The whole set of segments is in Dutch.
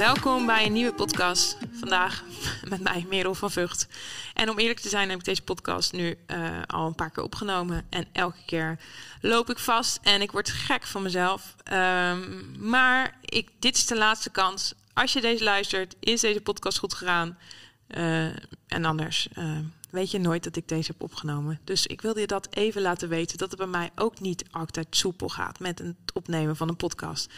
welkom bij een nieuwe podcast. Vandaag met mij, Merel van Vught. En om eerlijk te zijn heb ik deze podcast nu uh, al een paar keer opgenomen. En elke keer loop ik vast en ik word gek van mezelf. Um, maar ik, dit is de laatste kans. Als je deze luistert, is deze podcast goed gegaan. Uh, en anders uh, weet je nooit dat ik deze heb opgenomen. Dus ik wilde je dat even laten weten. Dat het bij mij ook niet altijd soepel gaat met het opnemen van een podcast.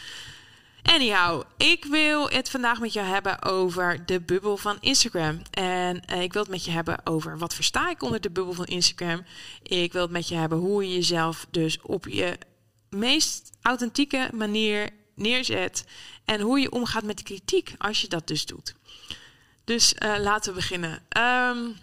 Anyhow, ik wil het vandaag met je hebben over de bubbel van Instagram. En uh, ik wil het met je hebben over wat versta ik onder de bubbel van Instagram. Ik wil het met je hebben hoe je jezelf dus op je meest authentieke manier neerzet. En hoe je omgaat met de kritiek als je dat dus doet. Dus uh, laten we beginnen. Um,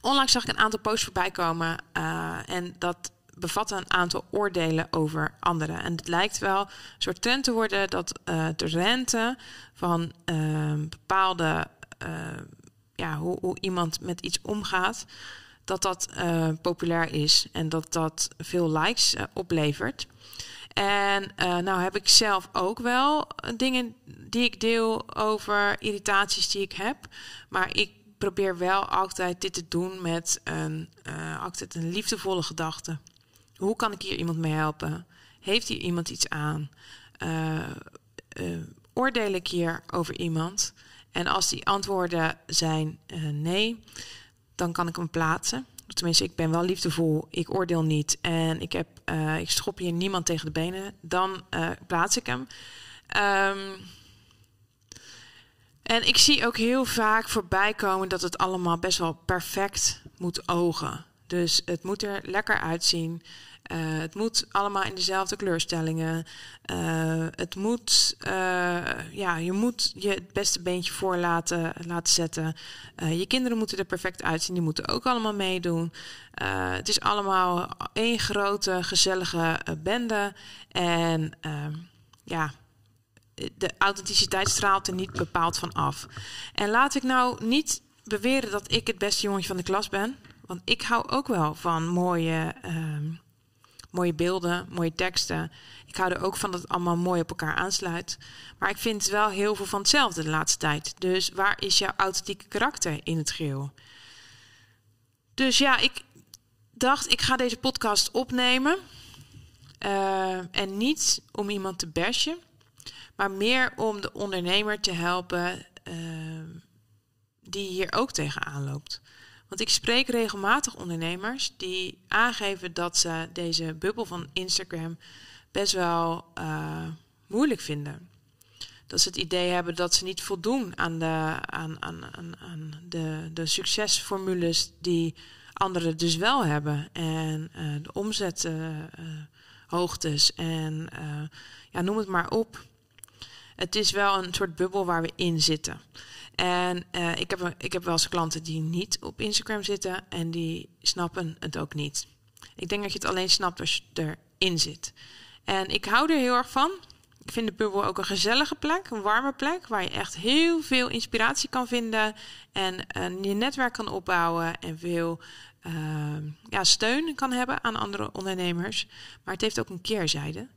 onlangs zag ik een aantal posts voorbij komen. Uh, en dat bevatten een aantal oordelen over anderen. En het lijkt wel een soort trend te worden dat uh, de rente van uh, bepaalde, uh, ja, hoe, hoe, iemand met iets omgaat, dat dat populair is en dat dat veel likes oplevert. En nou heb ik zelf ook wel dingen die ik deel over irritaties die ik heb, maar ik probeer wel altijd dit te doen met een, altijd een liefdevolle gedachte. Hoe kan ik hier iemand mee helpen? Heeft hier iemand iets aan? Uh, uh, oordeel ik hier over iemand? En als die antwoorden zijn uh, nee, dan kan ik hem plaatsen. Tenminste, ik ben wel liefdevol, ik oordeel niet en ik, heb, ik schop hier niemand tegen de benen. Dan plaats ik hem. Um, en ik zie ook heel vaak voorbij komen dat het allemaal best wel perfect moet ogen. Dus het moet er lekker uitzien. Uh, het moet allemaal in dezelfde kleurstellingen. Uh, het moet, uh, ja, je moet je het beste beentje voor laten, laten zetten. je kinderen moeten er perfect uitzien, die moeten ook allemaal meedoen. het is allemaal één grote gezellige bende. En ja, de authenticiteit straalt er niet bepaald van af. En laat ik nou niet beweren dat ik het beste jongetje van de klas ben. Want ik hou ook wel van mooie, uh, mooie beelden, mooie teksten. Ik hou er ook van dat het allemaal mooi op elkaar aansluit. Maar ik vind wel heel veel van hetzelfde de laatste tijd. Dus waar is jouw authentieke karakter in het geheel? Dus ja, ik dacht, ik ga deze podcast opnemen. Uh, en niet om iemand te bashen, maar meer om de ondernemer te helpen uh, die hier ook tegenaan loopt. Want ik spreek regelmatig ondernemers die aangeven dat ze deze bubbel van Instagram best wel uh, moeilijk vinden. Dat ze het idee hebben dat ze niet voldoen aan de, aan, aan, aan, de, de succesformules die anderen dus wel hebben. En uh, de omzethoogtes uh, en ja, noem het maar op. Het is wel een soort bubbel waar we in zitten. En uh, ik, heb, ik heb wel eens klanten die niet op Instagram zitten en die snappen het ook niet. Ik denk dat je het alleen snapt als je erin zit. En ik hou er heel erg van. Ik vind de bubbel ook een gezellige plek, een warme plek, waar je echt heel veel inspiratie kan vinden en uh, je netwerk kan opbouwen en veel uh, ja, steun kan hebben aan andere ondernemers. Maar het heeft ook een keerzijde.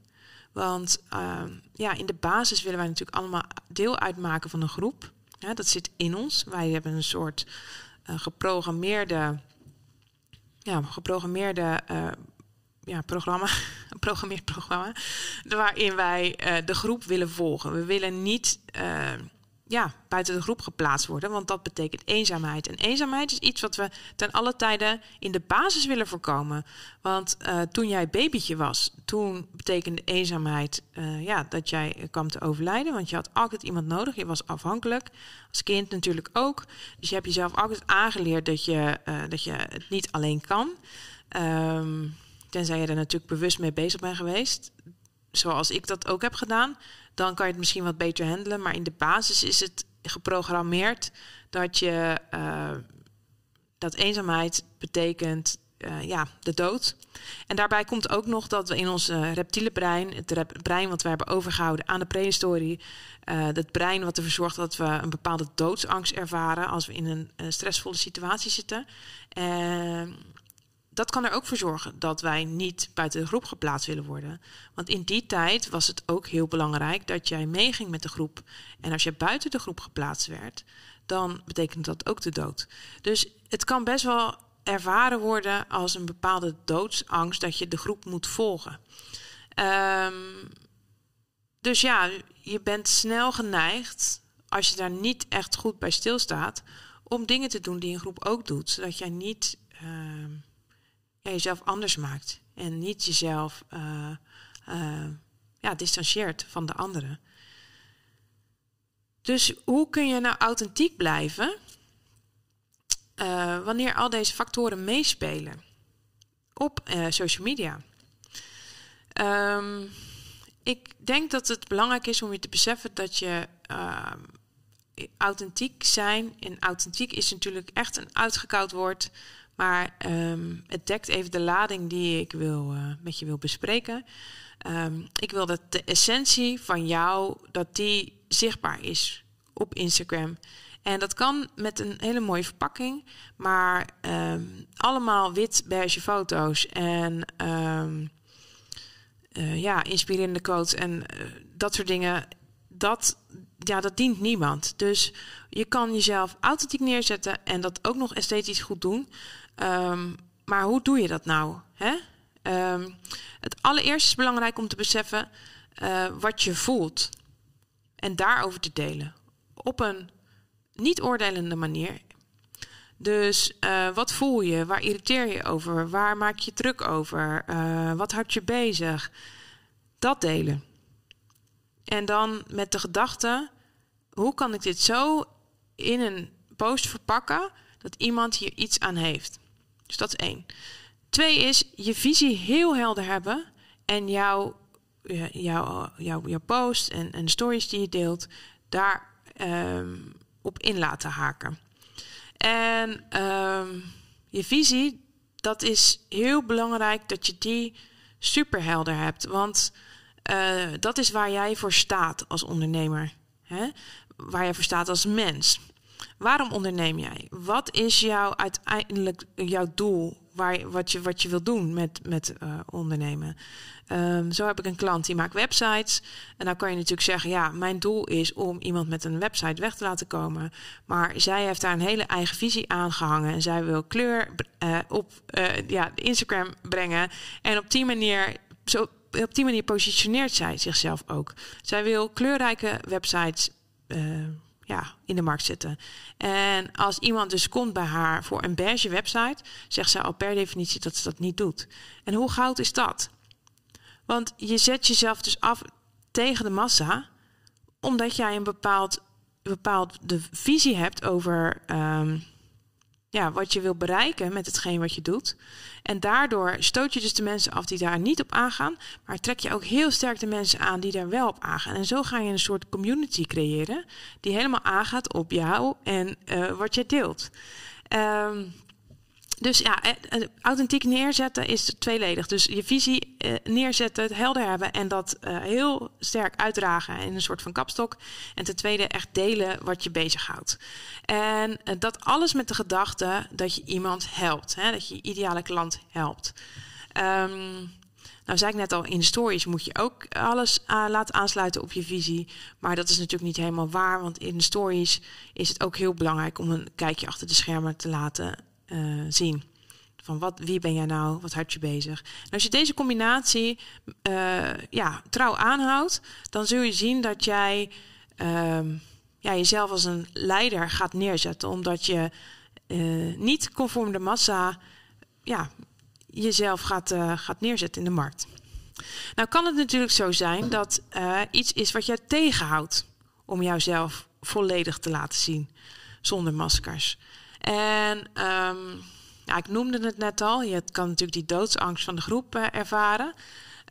Want uh, ja, in de basis willen wij natuurlijk allemaal deel uitmaken van een groep. Ja, dat zit in ons. Wij hebben een soort uh, geprogrammeerde, ja, geprogrammeerde uh, ja, programma, een programmeerd programma, waarin wij uh, de groep willen volgen. We willen niet ja, buiten de groep geplaatst worden. Want dat betekent eenzaamheid. En eenzaamheid is iets wat we ten alle tijden in de basis willen voorkomen. Want uh, toen jij babytje was, toen betekende eenzaamheid uh, ja, dat jij kwam te overlijden. Want je had altijd iemand nodig. Je was afhankelijk. Als kind natuurlijk ook. Dus je hebt jezelf altijd aangeleerd dat je, uh, dat je het niet alleen kan. Um, tenzij je er natuurlijk bewust mee bezig bent geweest. Zoals ik dat ook heb gedaan dan kan je het misschien wat beter handelen. Maar in de basis is het geprogrammeerd dat je uh, dat eenzaamheid betekent uh, ja, de dood. En daarbij komt ook nog dat we in ons uh, reptiele brein, het brein wat we hebben overgehouden aan de prehistorie, uh, het brein wat ervoor zorgt dat we een bepaalde doodsangst ervaren als we in een stressvolle situatie zitten dat kan er ook voor zorgen dat wij niet buiten de groep geplaatst willen worden. Want in die tijd was het ook heel belangrijk dat jij meeging met de groep. En als je buiten de groep geplaatst werd, dan betekent dat ook de dood. Dus het kan best wel ervaren worden als een bepaalde doodsangst dat je de groep moet volgen. Ehm, dus ja, je bent snel geneigd, als je daar niet echt goed bij stilstaat, om dingen te doen die een groep ook doet. Zodat jij niet ehm, ja, jezelf anders maakt en niet jezelf uh, ja, distancieert van de anderen. Dus hoe kun je nou authentiek blijven uh, wanneer al deze factoren meespelen op social media? Um, ik denk dat het belangrijk is om je te beseffen dat je ehm, authentiek zijn. En authentiek is natuurlijk echt een uitgekoud woord. Maar um, het dekt even de lading die ik wil, uh, met je wil bespreken. Um, ik wil dat de essentie van jou, dat die zichtbaar is op Instagram. En dat kan met een hele mooie verpakking. Maar um, allemaal wit beige foto's en uh, ja, inspirerende quotes en uh, dat soort dingen. Dat, ja, dat dient niemand. Dus je kan jezelf authentiek neerzetten en dat ook nog esthetisch goed doen. Um, maar hoe doe je dat nou? Hè? Um, het allereerst is belangrijk om te beseffen uh, wat je voelt. En daarover te delen. Op een niet oordelende manier. Dus uh, wat voel je? Waar irriteer je over? Waar maak je druk over? Uh, wat houdt je bezig? Dat delen. En dan met de gedachte: hoe kan ik dit zo in een post verpakken dat iemand hier iets aan heeft? Dus dat is één. Twee is je visie heel helder hebben en jouw, jouw, jouw, jouw post en, en stories die je deelt, daar um, op in laten haken. En um, je visie, dat is heel belangrijk dat je die super helder hebt. Want uh, dat is waar jij voor staat als ondernemer. Hè? Waar jij voor staat als mens. Waarom onderneem jij? Wat is jouw uiteindelijk jouw doel? Waar, wat, je, wat je wil doen met, met uh, ondernemen. Um, zo heb ik een klant die maakt websites. En dan kan je natuurlijk zeggen: ja, mijn doel is om iemand met een website weg te laten komen. Maar zij heeft daar een hele eigen visie aan gehangen. En zij wil kleur uh, op uh, ja, Instagram brengen. En op die manier. Zo, op die manier positioneert zij zichzelf ook. Zij wil kleurrijke websites ja, in de markt zetten. En als iemand dus komt bij haar voor een beige website, zegt zij al per definitie dat ze dat niet doet. En hoe goud is dat? Want je zet jezelf dus af tegen de massa, omdat jij een bepaald, bepaald de visie hebt over um, ja, wat je wil bereiken met hetgeen wat je doet. En daardoor stoot je dus de mensen af die daar niet op aangaan, maar trek je ook heel sterk de mensen aan die daar wel op aangaan. En zo ga je een soort community creëren die helemaal aangaat op jou en uh, wat je deelt. Um, dus ja, eh, eh, authentiek neerzetten is tweeledig. Dus je visie eh, neerzetten, helder hebben en dat heel sterk uitdragen in een soort van kapstok. En ten tweede echt delen wat je bezighoudt. En dat alles met de gedachte dat je iemand helpt. Hè? Dat je je ideale klant helpt. Um, nou, zei ik net al, in stories moet je ook alles laten aansluiten op je visie. Maar dat is natuurlijk niet helemaal waar, want in stories is het ook heel belangrijk om een kijkje achter de schermen te laten uh, zien. Van wat, wie ben jij nou? Wat houdt je bezig? Als je deze combinatie uh, ja, trouw aanhoudt, dan zul je zien dat jij uh, ja, jezelf als een leider gaat neerzetten. Omdat je uh, niet conform de massa ja, jezelf gaat, gaat neerzetten in de markt. Nou kan het natuurlijk zo zijn dat iets is wat jij tegenhoudt om jouzelf volledig te laten zien zonder maskers. En um, ja, ik noemde het net al. Je kan natuurlijk die doodsangst van de groep uh, ervaren.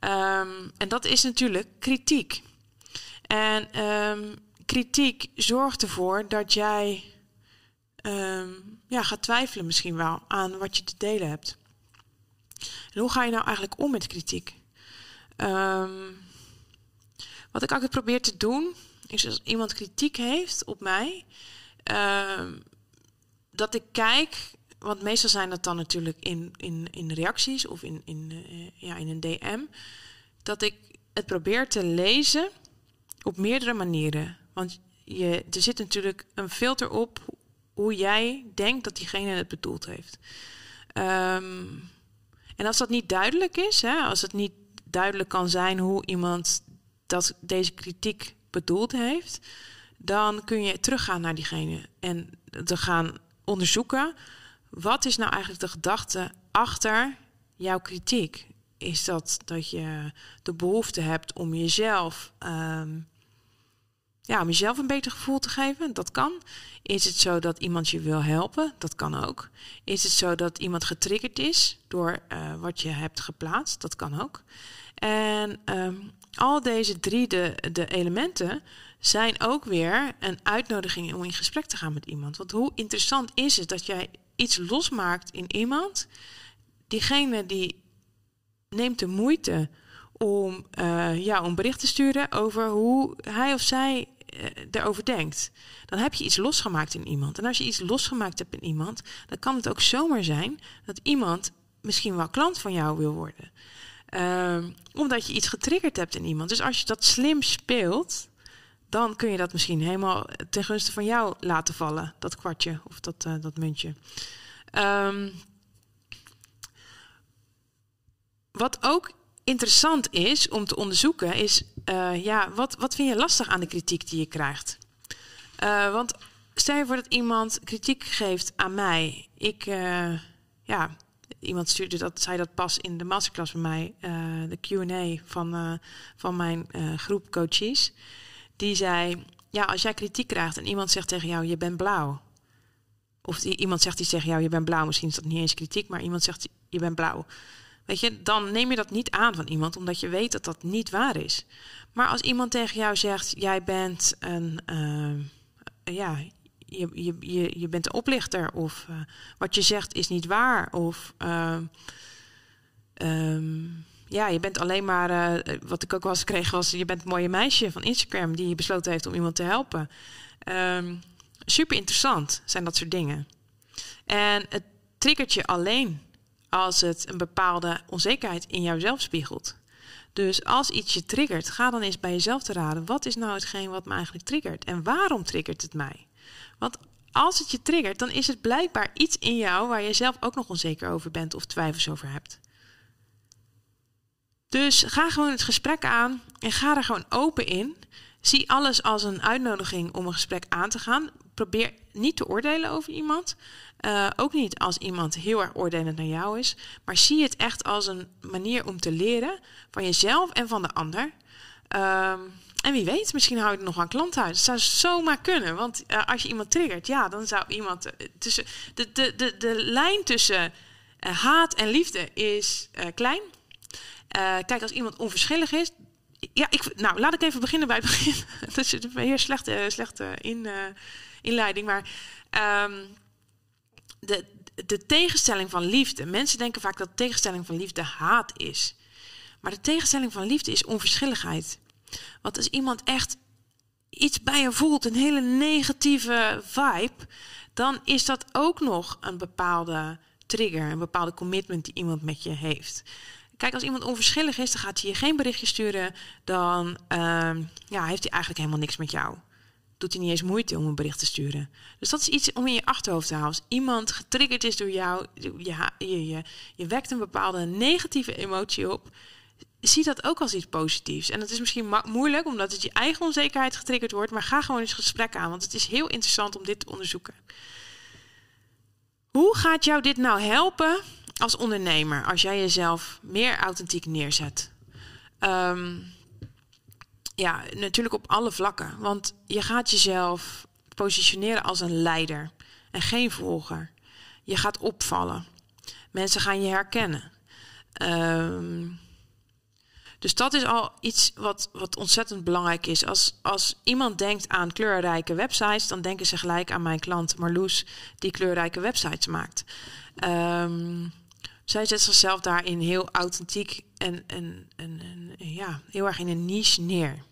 Um, en dat is natuurlijk kritiek. En um, kritiek zorgt ervoor dat jij ja, gaat twijfelen misschien wel aan wat je te delen hebt. En hoe ga je nou eigenlijk om met kritiek? wat ik altijd probeer te doen, is als iemand kritiek heeft op mij, dat ik kijk want meestal zijn dat dan natuurlijk in, in, in reacties of in, in, eh, ja, in een DM, dat ik het probeer te lezen op meerdere manieren. Want je, er zit natuurlijk een filter op hoe jij denkt dat diegene het bedoeld heeft. Ehm, en als dat niet duidelijk is, hè, als het niet duidelijk kan zijn hoe iemand dat deze kritiek bedoeld heeft, dan kun je teruggaan naar diegene en te gaan onderzoeken wat is nou eigenlijk de gedachte achter jouw kritiek. Is dat dat je de behoefte hebt om jezelf, ehm, ja, om jezelf een beter gevoel te geven? Dat kan. Is het zo dat iemand je wil helpen? Dat kan ook. Is het zo dat iemand getriggerd is door uh, wat je hebt geplaatst? Dat kan ook. En um, al deze drie de, de elementen zijn ook weer een uitnodiging om in gesprek te gaan met iemand. Want hoe interessant is het dat jij iets losmaakt in iemand, diegene die neemt de moeite om, uh, om bericht te sturen over hoe hij of zij uh, erover denkt. Dan heb je iets losgemaakt in iemand. En als je iets losgemaakt hebt in iemand, dan kan het ook zomaar zijn dat iemand misschien wel klant van jou wil worden. Uh, omdat je iets getriggerd hebt in iemand. Dus als je dat slim speelt, dan kun je dat misschien helemaal ten gunste van jou laten vallen, dat kwartje of dat, uh, dat muntje. Um, wat ook interessant is om te onderzoeken, is uh, ja, wat, wat vind je lastig aan de kritiek die je krijgt? Uh, want stel je voor dat iemand kritiek geeft aan mij. Ik, ja, iemand stuurde dat, zei dat pas in de masterclass bij mij, de QA van, van mijn groep coaches die zei: Ja, als jij kritiek krijgt en iemand zegt tegen jou: Je bent blauw. Of iemand zegt die tegen jou: Je bent blauw. Misschien is dat niet eens kritiek, maar iemand zegt: Je bent blauw. Weet je, dan neem je dat niet aan van iemand, omdat je weet dat dat niet waar is. Maar als iemand tegen jou zegt: Jij bent een. Uh, ja, je, je, je, je bent een oplichter. Of uh, wat je zegt is niet waar. Of. Uh, um, ja, je bent alleen maar, uh, wat ik ook wel eens kreeg was, je bent een mooie meisje van Instagram die besloten heeft om iemand te helpen. Um, super interessant zijn dat soort dingen. En het triggert je alleen als het een bepaalde onzekerheid in jouzelf spiegelt. Dus als iets je triggert, ga dan eens bij jezelf te raden. Wat is nou hetgeen wat me eigenlijk triggert? En waarom triggert het mij? Want als het je triggert, dan is het blijkbaar iets in jou waar je zelf ook nog onzeker over bent of twijfels over hebt. Dus ga gewoon het gesprek aan en ga er gewoon open in. Zie alles als een uitnodiging om een gesprek aan te gaan. Probeer niet te oordelen over iemand. Uh, ook niet als iemand heel erg oordelend naar jou is. Maar zie het echt als een manier om te leren van jezelf en van de ander. Uh, en wie weet, misschien hou je er nog een klant uit. Het zou zomaar kunnen. Want uh, als je iemand triggert, ja, dan zou iemand. Uh, tussen, de, de, de, de lijn tussen haat en liefde is klein. Kijk, als iemand onverschillig is. Ja, ik, nou, laat ik even beginnen bij het begin. dat is een heel slechte, slechte in, uh, inleiding. Maar um, de, de tegenstelling van liefde. Mensen denken vaak dat de tegenstelling van liefde haat is. Maar de tegenstelling van liefde is onverschilligheid. Want als iemand echt iets bij je voelt, een hele negatieve vibe, dan is dat ook nog een bepaalde trigger, een bepaalde commitment die iemand met je heeft. Kijk, als iemand onverschillig is, dan gaat hij je geen berichtje sturen. Dan uh, ja, heeft hij eigenlijk helemaal niks met jou. Doet hij niet eens moeite om een bericht te sturen. Dus dat is iets om in je achterhoofd te houden. Als iemand getriggerd is door jou, je, je, je, je wekt een bepaalde negatieve emotie op. Zie dat ook als iets positiefs. En dat is misschien moeilijk, omdat het je eigen onzekerheid getriggerd wordt. Maar ga gewoon eens gesprek aan, want het is heel interessant om dit te onderzoeken. Hoe gaat jou dit nou helpen als ondernemer, als jij jezelf meer authentiek neerzet. Um, ja, natuurlijk op alle vlakken. Want je gaat jezelf positioneren als een leider en geen volger. Je gaat opvallen. Mensen gaan je herkennen. Um, dus dat is al iets wat, wat ontzettend belangrijk is. Als, als iemand denkt aan kleurrijke websites, dan denken ze gelijk aan mijn klant Marloes, die kleurrijke websites maakt. Um, zij zet zichzelf daarin heel authentiek en, en, en, ja, heel erg in een niche neer.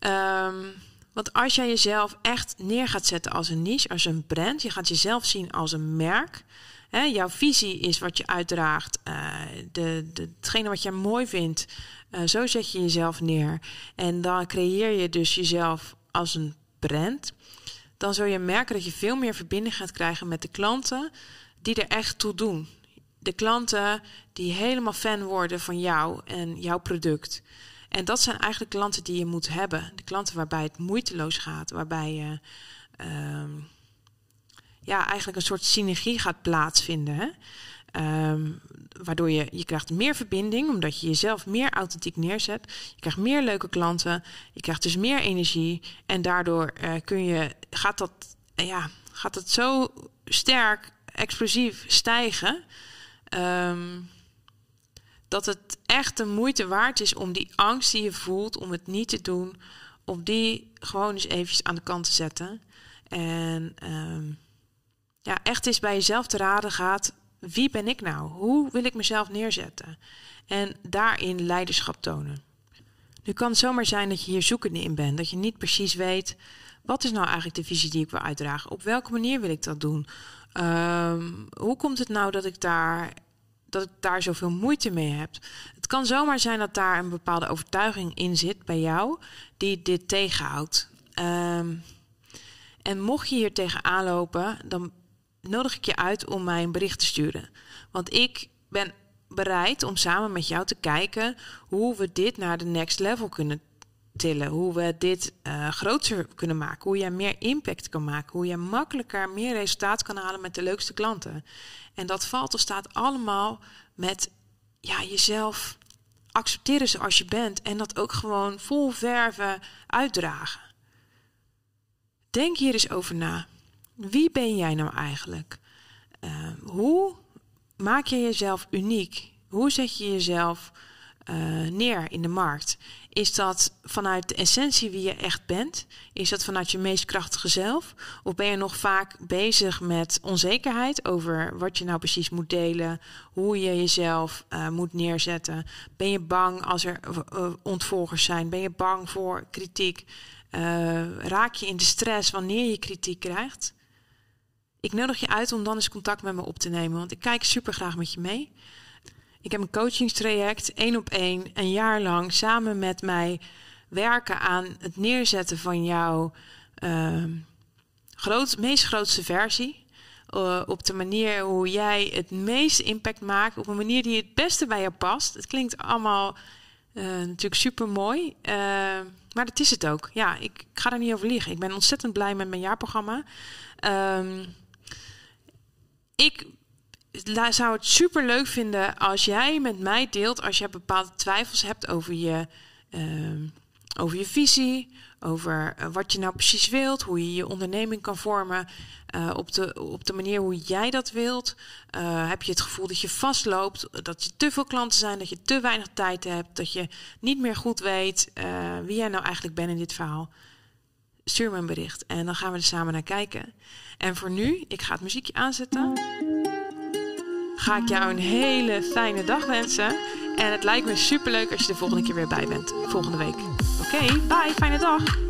Um, want als jij jezelf echt neer gaat zetten als een niche, als een brand, je gaat jezelf zien als een merk Hè, jouw visie is wat je uitdraagt. Uh, de, de, hetgene wat jij mooi vindt. Uh, zo zet je jezelf neer. En dan creëer je dus jezelf als een brand. Dan zul je merken dat je veel meer verbinding gaat krijgen met de klanten die er echt toe doen. De klanten die helemaal fan worden van jou en jouw product. En dat zijn eigenlijk klanten die je moet hebben. De klanten waarbij het moeiteloos gaat, waarbij je uh, ja, eigenlijk een soort synergie gaat plaatsvinden. Hè? Um, waardoor je, je krijgt meer verbinding, omdat je jezelf meer authentiek neerzet. Je krijgt meer leuke klanten, je krijgt dus meer energie. En daardoor uh, kun je, gaat, dat, ja, gaat het zo sterk, explosief stijgen. Um, dat het echt de moeite waard is om die angst die je voelt om het niet te doen, om die gewoon eens eventjes aan de kant te zetten. En um, ja, echt eens bij jezelf te raden gaat, wie ben ik nou? Hoe wil ik mezelf neerzetten? En daarin leiderschap tonen. Nu kan het zomaar zijn dat je hier zoekende in bent, dat je niet precies weet, wat is nou eigenlijk de visie die ik wil uitdragen? Op welke manier wil ik dat doen? Um, hoe komt het nou dat ik daar dat ik daar zoveel moeite mee heb. Het kan zomaar zijn dat daar een bepaalde overtuiging in zit bij jou die dit tegenhoudt. Um, en mocht je hier tegenaan lopen, dan nodig ik je uit om mij een bericht te sturen. Want ik ben bereid om samen met jou te kijken hoe we dit naar de next level kunnen Hoe we dit uh, groter kunnen maken. Hoe jij meer impact kan maken. Hoe je makkelijker meer resultaat kan halen met de leukste klanten. En dat valt of staat allemaal met ja, jezelf accepteren zoals je bent. En dat ook gewoon vol verven uitdragen. Denk hier eens over na. Wie ben jij nou eigenlijk? Uh, hoe maak je jezelf uniek? Hoe zet je jezelf uh, neer in de markt? Is dat vanuit de essentie wie je echt bent? Is dat vanuit je meest krachtige zelf? Of ben je nog vaak bezig met onzekerheid over wat je nou precies moet delen, hoe je jezelf uh, moet neerzetten? Ben je bang als er uh, ontvolgers zijn? Ben je bang voor kritiek? raak je in de stress wanneer je kritiek krijgt? Ik nodig je uit om dan eens contact met me op te nemen, want ik kijk super graag met je mee. Ik heb een coachingstraject, één op één, een jaar lang samen met mij werken aan het neerzetten van jouw uh, groot, meest grootste versie. Uh, op de manier hoe jij het meeste impact maakt, op een manier die het beste bij jou past. Het klinkt allemaal uh, natuurlijk super mooi, uh, maar dat is het ook. Ja, ik, ga er niet over liegen. Ik ben ontzettend blij met mijn jaarprogramma. Um, ik zou het super leuk vinden als jij met mij deelt, als je bepaalde twijfels hebt over je, uh, over je visie, over uh, wat je nou precies wilt, hoe je je onderneming kan vormen uh, op, de, op de manier hoe jij dat wilt. Uh, heb je het gevoel dat je vastloopt, dat je te veel klanten zijn, dat je te weinig tijd hebt, dat je niet meer goed weet wie jij nou eigenlijk bent in dit verhaal? Stuur me een bericht en dan gaan we er samen naar kijken. En voor nu, ik ga het muziekje aanzetten ga ik jou een hele fijne dag wensen. En het lijkt me superleuk als je de volgende keer weer bij bent. Volgende week. Oké, bye. Fijne dag.